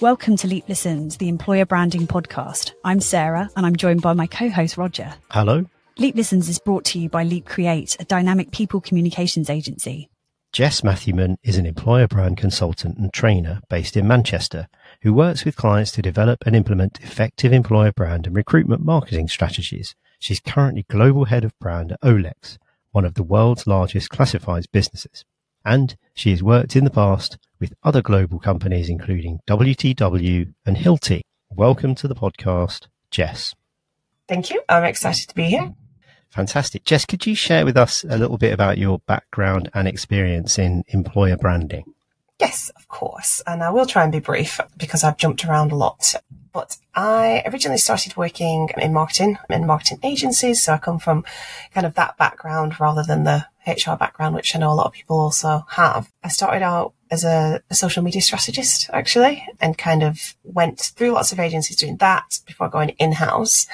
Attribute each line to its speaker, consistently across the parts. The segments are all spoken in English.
Speaker 1: Welcome to Leap Listens, the employer branding podcast. I'm Sara and I'm joined by my co-host Roger.
Speaker 2: Hello.
Speaker 1: Leap Listens is brought to you by Leap Create, a dynamic people communications agency.
Speaker 2: Jess Matthewman is an employer brand consultant and trainer based in Manchester who works with clients to develop and implement effective employer brand and recruitment marketing strategies. She's currently global head of brand at OLX, one of the world's largest classifieds businesses. And she has worked in the past with other global companies, including WTW and Hilti. Welcome to the podcast, Jess.
Speaker 3: Thank you. I'm excited to be here.
Speaker 2: Fantastic. Jess, could you share with us a little bit about your background and experience in employer branding?
Speaker 3: Yes, of course. And I will try and be brief because I've jumped around a lot. But I originally started working in marketing, in marketing agencies. So I come from kind of that background rather than the HR background, which I know a lot of people also have. I started out as a, a, social media strategist actually and kind of went through lots of agencies doing that before going in house.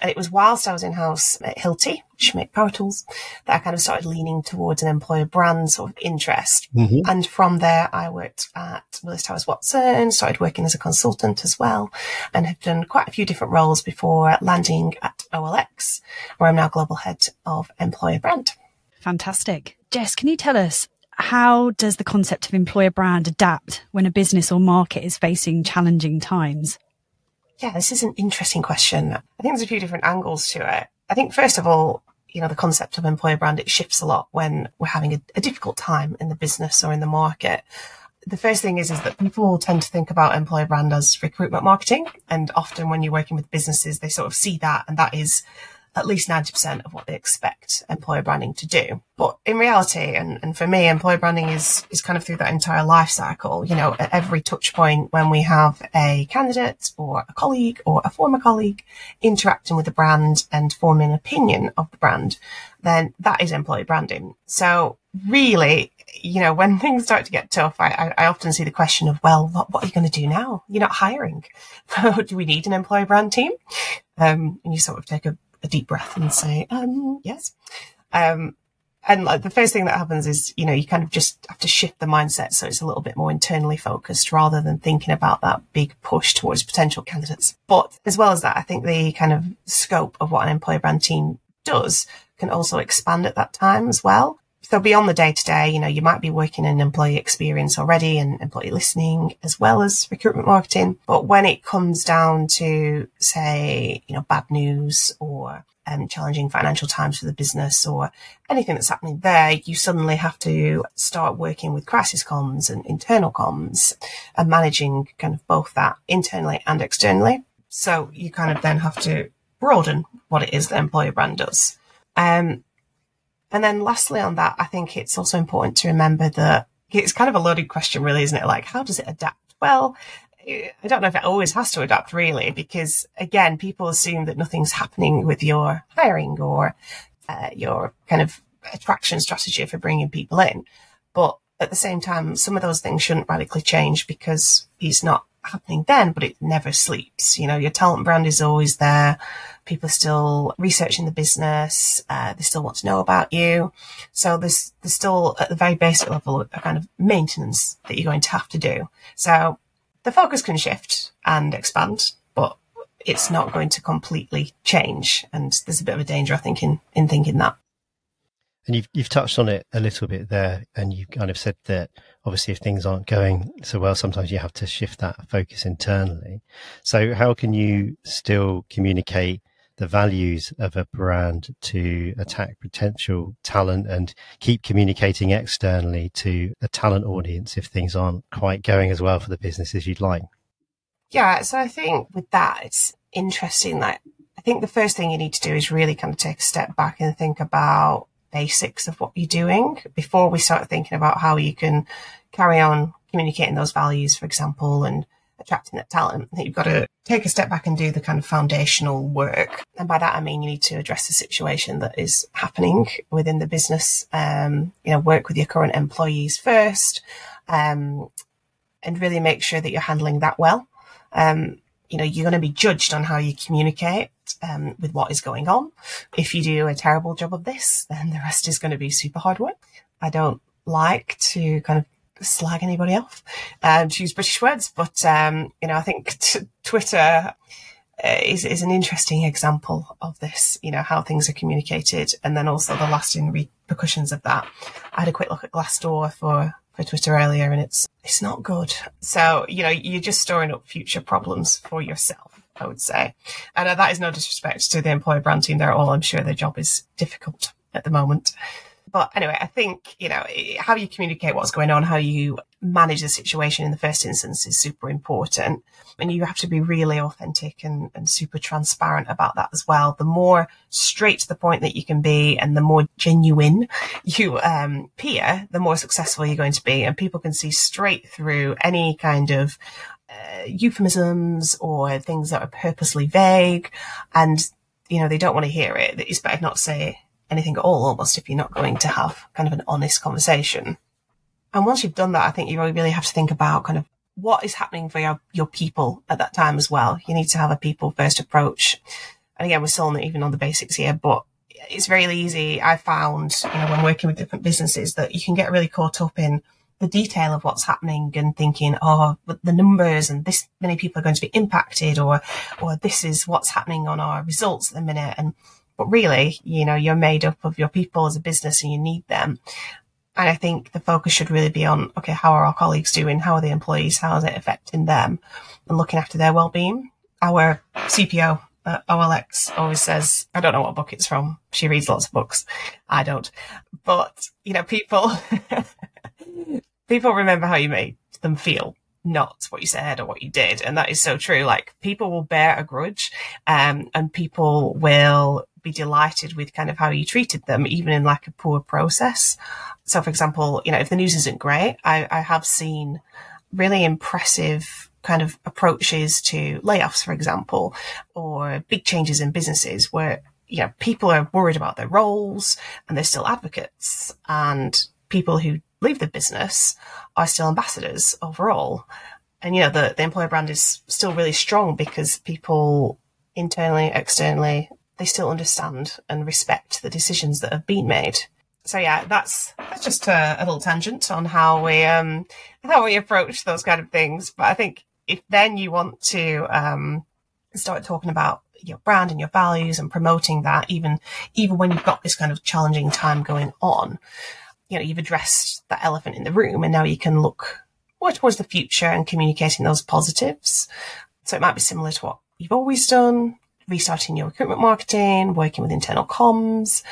Speaker 3: And it was whilst I was in house at Hilti, which make power tools, that I kind of started leaning towards an employer brand sort of interest. Mm-hmm. And from there, I worked at Willis Towers Watson, started working as a consultant as well, and have done quite a few different roles before landing at OLX, where I'm now global head of employer brand.
Speaker 1: Fantastic. Jess, can you tell us how does the concept of employer brand adapt when a business or market is facing challenging times?
Speaker 3: Yeah, this is an interesting question. I think there's a few different angles to it. I think first of all, you know, the concept of employer brand, it shifts a lot when we're having a, a difficult time in the business or in the market. The first thing is, is that people tend to think about employer brand as recruitment marketing. And often when you're working with businesses, they sort of see that and that is at least 90% of what they expect employer branding to do. But in reality, and, and for me, employer branding is, is kind of through that entire life cycle. You know, at every touch point when we have a candidate or a colleague or a former colleague interacting with the brand and forming an opinion of the brand, then that is employer branding. So really, you know, when things start to get tough, I, I, often see the question of, well, what, what are you going to do now? You're not hiring. do we need an employer brand team? Um, and you sort of take a a deep breath and say, um, yes. Um, and like the first thing that happens is, you know, you kind of just have to shift the mindset so it's a little bit more internally focused rather than thinking about that big push towards potential candidates. But as well as that, I think the kind of scope of what an employer brand team does can also expand at that time as well. So beyond the day to day, you know, you might be working in employee experience already and employee listening as well as recruitment marketing. But when it comes down to say, you know, bad news or um, challenging financial times for the business or anything that's happening there, you suddenly have to start working with crisis comms and internal comms and managing kind of both that internally and externally. So you kind of then have to broaden what it is that employer brand does. Um, and then lastly on that, I think it's also important to remember that it's kind of a loaded question, really, isn't it? Like, how does it adapt? Well, I don't know if it always has to adapt really, because again, people assume that nothing's happening with your hiring or uh, your kind of attraction strategy for bringing people in. But at the same time, some of those things shouldn't radically change because it's not happening then, but it never sleeps. You know, your talent brand is always there. People are still researching the business. Uh, they still want to know about you. So there's, there's still at the very basic level a kind of maintenance that you're going to have to do. So the focus can shift and expand, but it's not going to completely change. And there's a bit of a danger, I think, in, in thinking that.
Speaker 2: And you've you've touched on it a little bit there, and you kind of said that obviously if things aren't going so well, sometimes you have to shift that focus internally. So how can you still communicate the values of a brand to attack potential talent and keep communicating externally to a talent audience if things aren't quite going as well for the business as you'd like?
Speaker 3: Yeah, so I think with that, it's interesting that I think the first thing you need to do is really kind of take a step back and think about basics of what you're doing before we start thinking about how you can carry on communicating those values, for example, and attracting that talent. I think You've got to take a step back and do the kind of foundational work. And by that, I mean you need to address the situation that is happening within the business. Um, you know, work with your current employees first, um, and really make sure that you're handling that well. Um, you know, you're going to be judged on how you communicate um, with what is going on. If you do a terrible job of this, then the rest is going to be super hard work. I don't like to kind of slag anybody off and use British words, but um, you know, I think t- Twitter uh, is is an interesting example of this. You know how things are communicated, and then also the lasting repercussions of that. I had a quick look at Glassdoor for for Twitter earlier, and it's it's not good. So you know you're just storing up future problems for yourself. I would say, and uh, that is no disrespect to the employer brand team. They're all, I'm sure, their job is difficult at the moment. But anyway, I think, you know, how you communicate what's going on, how you manage the situation in the first instance is super important. And you have to be really authentic and, and super transparent about that as well. The more straight to the point that you can be and the more genuine you um, the more successful you're going to be. And people can see straight through any kind of uh, euphemisms or things that are purposely vague. And, you know, they don't want to hear it. It's better not say anything at all almost if you're not going to have kind of an honest conversation. And once you've done that, I think you really have to think about kind of what is happening for your, your people at that time as well. You need to have a people first approach. And again, we're still not even on the basics here, but it's very easy. I found, you know, when working with different businesses that you can get really caught up in the detail of what's happening and thinking, oh, the numbers and this many people are going to be impacted or, or this is what's happening on our results at the minute. And but really, you know, you're made up of your people as a business and you need them. And I think the focus should really be on, okay, how are our colleagues doing? How are the employees? How is it affecting them and looking after their well-being? Our CPO, uh, OLX always says, I don't know what book it's from. She reads lots of books. I don't. But, you know, people, people remember how you made them feel not what you said or what you did. And that is so true. Like people will bear a grudge, um, and people will be delighted with kind of how you treated them, even in like a poor process. So, for example, you know, if the news isn't great, I, I have seen really impressive kind of approaches to layoffs, for example, or big changes in businesses where, you know, people are worried about their roles and they're still advocates and people who leave the business are still ambassadors overall. And, you know, the, the employer brand is still really strong because people internally, externally, they still understand and respect the decisions that have been made. So yeah, that's that's just a, a little tangent on how we um how we approach those kind of things. But I think if then you want to um start talking about your brand and your values and promoting that even even when you've got this kind of challenging time going on, you know, you've addressed that elephant in the room and now you can look more towards the future and communicating those positives. So it might be similar to what you've always done, restarting your recruitment marketing, working with internal comms.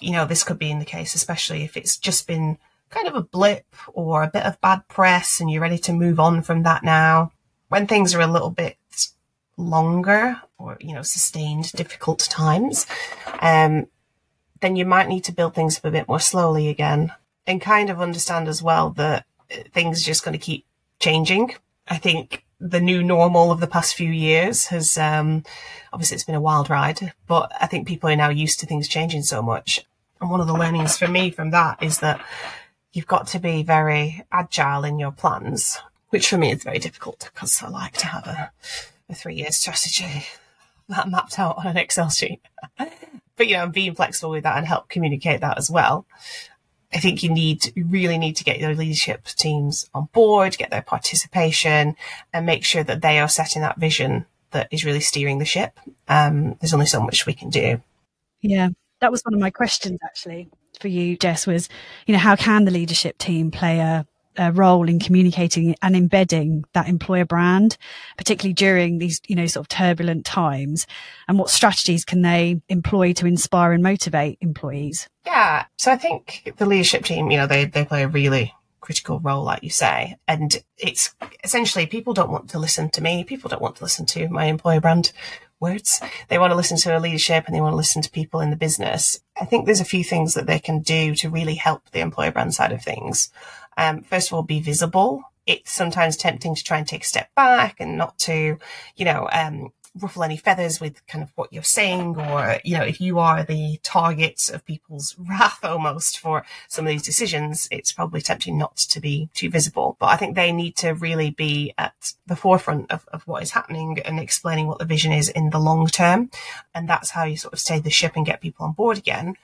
Speaker 3: You know, this could be in the case, especially if it's just been kind of a blip or a bit of bad press and you're ready to move on from that now. When things are a little bit longer or, you know, sustained difficult times, um, then you might need to build things up a bit more slowly again and kind of understand as well that things are just going to keep changing. I think the new normal of the past few years has, um, obviously it's been a wild ride, but I think people are now used to things changing so much. And one of the learnings for me from that is that you've got to be very agile in your plans, which for me is very difficult because I like to have a, a three year strategy that mapped out on an Excel sheet. But you know, and being flexible with that and help communicate that as well. I think you need, you really need to get your leadership teams on board, get their participation and make sure that they are setting that vision that is really steering the ship. Um, there's only so much we can do.
Speaker 1: Yeah. That was one of my questions actually for you, Jess, was, you know, how can the leadership team play a a role in communicating and embedding that employer brand, particularly during these, you know, sort of turbulent times? And what strategies can they employ to inspire and motivate employees?
Speaker 3: Yeah. So I think the leadership team, you know, they, they play a really critical role, like you say. And it's essentially people don't want to listen to me. People don't want to listen to my employer brand words. They want to listen to a leadership and they want to listen to people in the business. I think there's a few things that they can do to really help the employer brand side of things um, first of all, be visible. It's sometimes tempting to try and take a step back and not to, you know, um, ruffle any feathers with kind of what you're saying, or, you know, if you are the target of people's wrath almost for some of these decisions, it's probably tempting not to be too visible. But I think they need to really be at the forefront of, of what is happening and explaining what the vision is in the long term. And that's how you sort of stay the ship and get people on board again.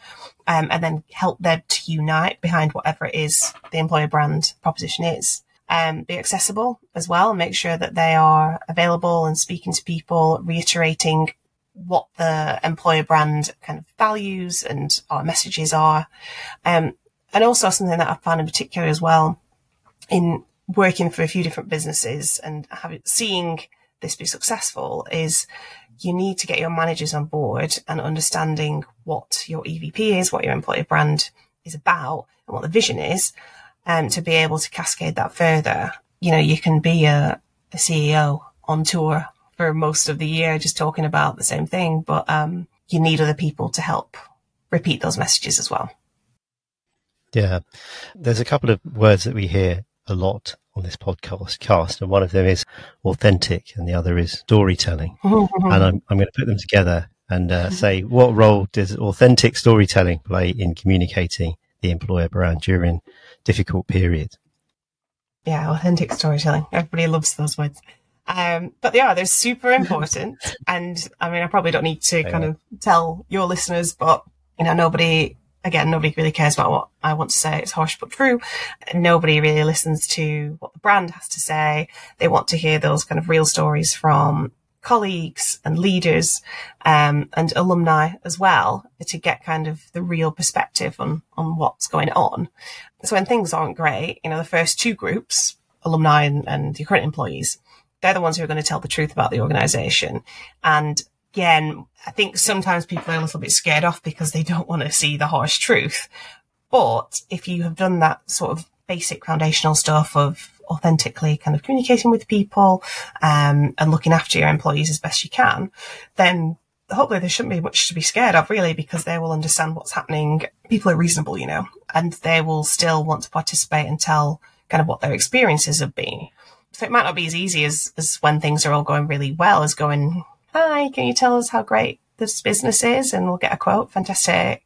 Speaker 3: Um, and then help them to unite behind whatever it is the employer brand proposition is um, be accessible as well and make sure that they are available and speaking to people, reiterating what the employer brand kind of values and our messages are. Um, and also something that I found in particular as well in working for a few different businesses and having, seeing this be successful is you need to get your managers on board and understanding what your EVP is, what your employer brand is about and what the vision is um, to be able to cascade that further. You know, you can be a, a CEO on tour for most of the year just talking about the same thing, but um, you need other people to help repeat those messages as well.
Speaker 2: Yeah. There's a couple of words that we hear a lot on this podcast cast, and one of them is authentic and the other is storytelling. and I'm, I'm going to put them together and uh, say, what role does authentic storytelling play in communicating the employer brand during difficult period.
Speaker 3: Yeah, authentic storytelling. Everybody loves those words. Um, but yeah, they're super important. and I mean, I probably don't need to kind of tell your listeners, but you know, nobody, again, nobody really cares about what I want to say. It's harsh but true. Nobody really listens to what the brand has to say. They want to hear those kind of real stories from colleagues and leaders um, and alumni as well to get kind of the real perspective on on what's going on. So when things aren't great, you know, the first two groups, alumni and, and your current employees, they're the ones who are going to tell the truth about the organization. And again, I think sometimes people are a little bit scared off because they don't want to see the harsh truth. But if you have done that sort of basic foundational stuff of authentically kind of communicating with people um, and looking after your employees as best you can, then hopefully there shouldn't be much to be scared of really because they will understand what's happening. People are reasonable, you know, and they will still want to participate and tell kind of what their experiences have been. So it might not be as easy as, as when things are all going really well as going, hi, can you tell us how great this business is? And we'll get a quote. Fantastic.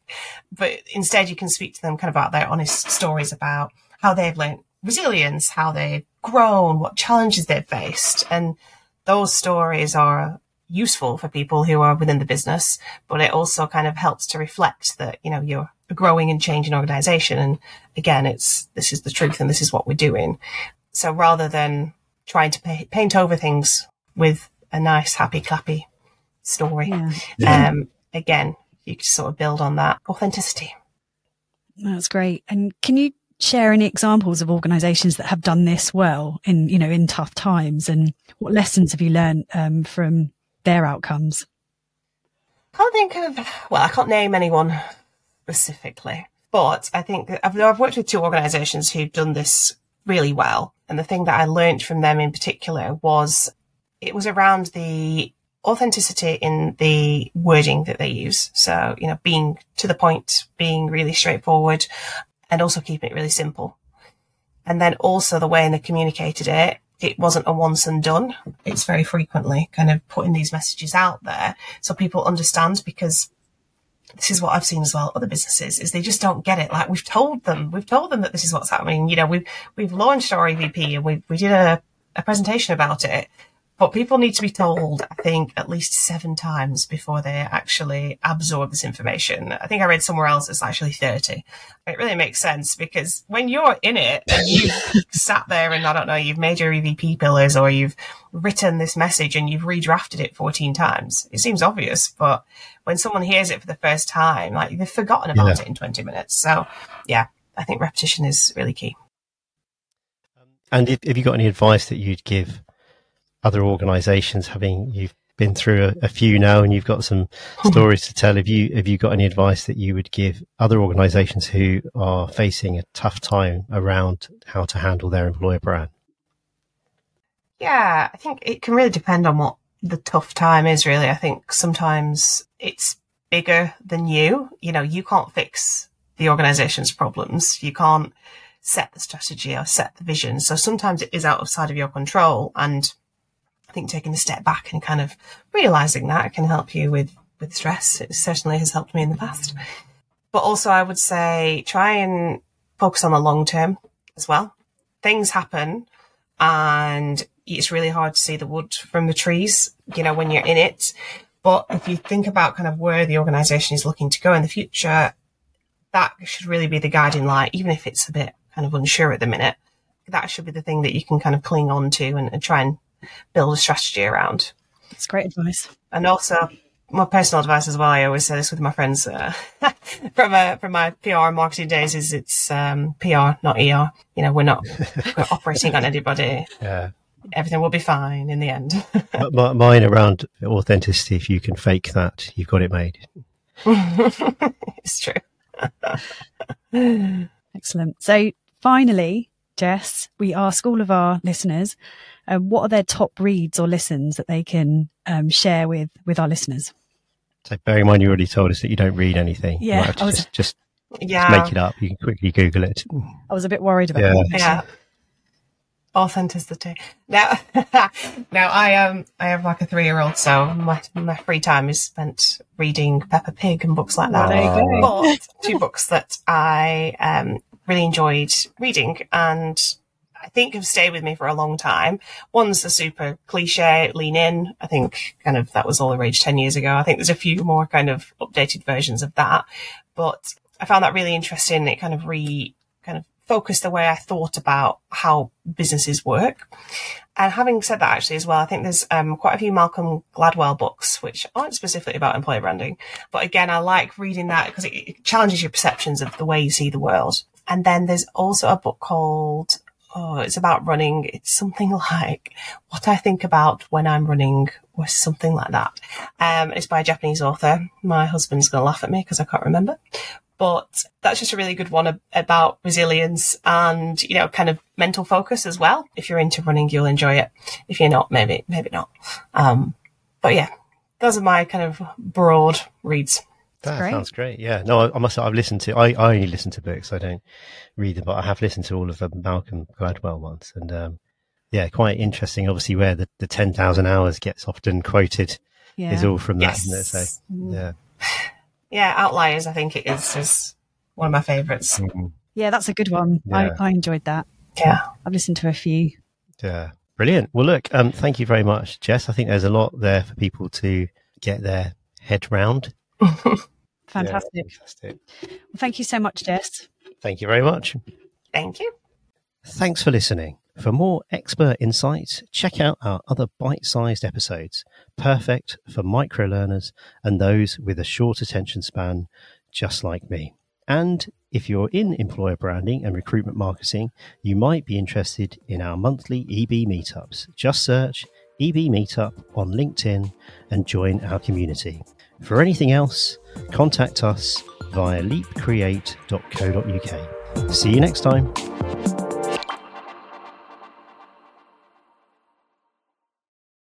Speaker 3: But instead you can speak to them kind of about their honest stories about how they've learned resilience, how they've grown, what challenges they've faced. And those stories are useful for people who are within the business, but it also kind of helps to reflect that, you know, you're a growing and changing organization. And again, it's, this is the truth and this is what we're doing. So rather than trying to pay, paint over things with a nice, happy, clappy story, yeah. Yeah. um, again, you can sort of build on that authenticity.
Speaker 1: That's great. And can you share any examples of organizations that have done this well in, you know, in tough times and what lessons have you learned um, from their outcomes?
Speaker 3: I can't think of, well, I can't name anyone specifically, but I think I've, I've worked with two organizations who've done this really well. And the thing that I learned from them in particular was it was around the authenticity in the wording that they use. So, you know, being to the point, being really straightforward, and also keeping it really simple. And then also the way in they communicated it, it wasn't a once and done. It's very frequently kind of putting these messages out there so people understand because this is what I've seen as well other businesses is they just don't get it. Like we've told them, we've told them that this is what's happening. You know, we've, we've launched our EVP and we, we did a, a presentation about it but people need to be told, I think, at least seven times before they actually absorb this information. I think I read somewhere else it's actually 30. It really makes sense because when you're in it and you've sat there and I don't know, you've made your EVP pillars or you've written this message and you've redrafted it 14 times, it seems obvious. But when someone hears it for the first time, like they've forgotten about yeah. it in 20 minutes. So yeah, I think repetition is really key.
Speaker 2: And if, have you got any advice that you'd give other organisations, having you've been through a, a, few now and you've got some hmm. stories to tell. Have you have you got any advice that you would give other organisations who are facing a tough time around how to handle their employer brand?
Speaker 3: Yeah, I think it can really depend on what the tough time is. Really, I think sometimes it's bigger than you. You know, you can't fix the organisation's problems. You can't set the strategy or set the vision. So sometimes it is outside of your control and I think taking a step back and kind of realizing that can help you with, with stress. It certainly has helped me in the past. But also I would say try and focus on the long term as well. Things happen and it's really hard to see the wood from the trees, you know, when you're in it. But if you think about kind of where the organization is looking to go in the future, that should really be the guiding light, even if it's a bit kind of unsure at the minute. That should be the thing that you can kind of cling on to and, and try and build a strategy around.
Speaker 1: That's great advice.
Speaker 3: And also, my personal advice as well. I always say this with my friends uh, from uh, from my PR and marketing days: is it's um, PR, not ER. You know, we're not we're operating on anybody.
Speaker 2: Yeah.
Speaker 3: Everything will be fine in the end.
Speaker 2: mine around authenticity. If you can fake that, you've got it made.
Speaker 3: it's true.
Speaker 1: Excellent. So finally, Jess, we ask all of our listeners, um, what are their top reads or listens that they can um, share with with our listeners?
Speaker 2: So bearing in mind you already told us that you don't read anything.
Speaker 1: Yeah,
Speaker 2: was, just, just,
Speaker 3: yeah.
Speaker 2: just make it up. You can quickly Google it.
Speaker 1: I was a bit worried about
Speaker 2: yeah.
Speaker 1: that.
Speaker 3: Yeah. Authenticity. Now, now I um I have like a three year old, so my my free time is spent reading Peppa Pig and books like that.
Speaker 1: There you go.
Speaker 3: But two books that I um really enjoyed reading and I think have stayed with me for a long time. One's the super cliche, lean in. I think kind of that was all the rage 10 years ago. I think there's a few more kind of updated versions of that, but I found that really interesting. It kind of re, kind of focused the way I thought about how businesses work. And having said that, actually, as well, I think there's um, quite a few Malcolm Gladwell books which aren't specifically about employer branding. But again, I like reading that because it, it challenges your perceptions of the way you see the world. And then there's also a book called oh, it's about running. It's something like what I think about when I'm running or something like that. Um, it's by a Japanese author. My husband's going to laugh at me because I can't remember, but that's just a really good one about resilience and, you know, kind of mental focus as well. If you're into running, you'll enjoy it. If you're not, maybe, maybe not. Um, but yeah, those are my kind of broad reads.
Speaker 2: That
Speaker 1: great.
Speaker 2: sounds great. Yeah. No, I, I must. I've listened to. I, I only listen to books. I don't read them, but I have listened to all of the Malcolm Gladwell ones, and um, yeah, quite interesting. Obviously, where the, the ten thousand hours gets often quoted
Speaker 1: Yeah.
Speaker 2: is all from that,
Speaker 3: Yes.
Speaker 2: isn't it? So yeah.
Speaker 3: Yeah, Outliers, I think it is just one of my favorites.
Speaker 2: Mhm.
Speaker 1: Yeah, that's a good one.
Speaker 2: Yeah.
Speaker 1: I, I enjoyed that.
Speaker 3: Yeah.
Speaker 1: I've listened to a few.
Speaker 2: Yeah. Brilliant. Well, look, um, thank you very much, Jess. I think there's a lot there for people to get their head round.
Speaker 1: Fantastic.
Speaker 2: Yeah, fantastic.
Speaker 1: Well, thank you so much, Jess.
Speaker 2: Thank you very much.
Speaker 3: Thank you.
Speaker 2: Thanks for listening. For more expert insights, check out our other bite sized episodes, perfect for micro learners and those with a short attention span, just like me. And if you're in employer branding and recruitment marketing, you might be interested in our monthly EB meetups. Just search EB Meetup on LinkedIn and join our community. For anything else, contact us via leapcreate.co.uk. See you next time.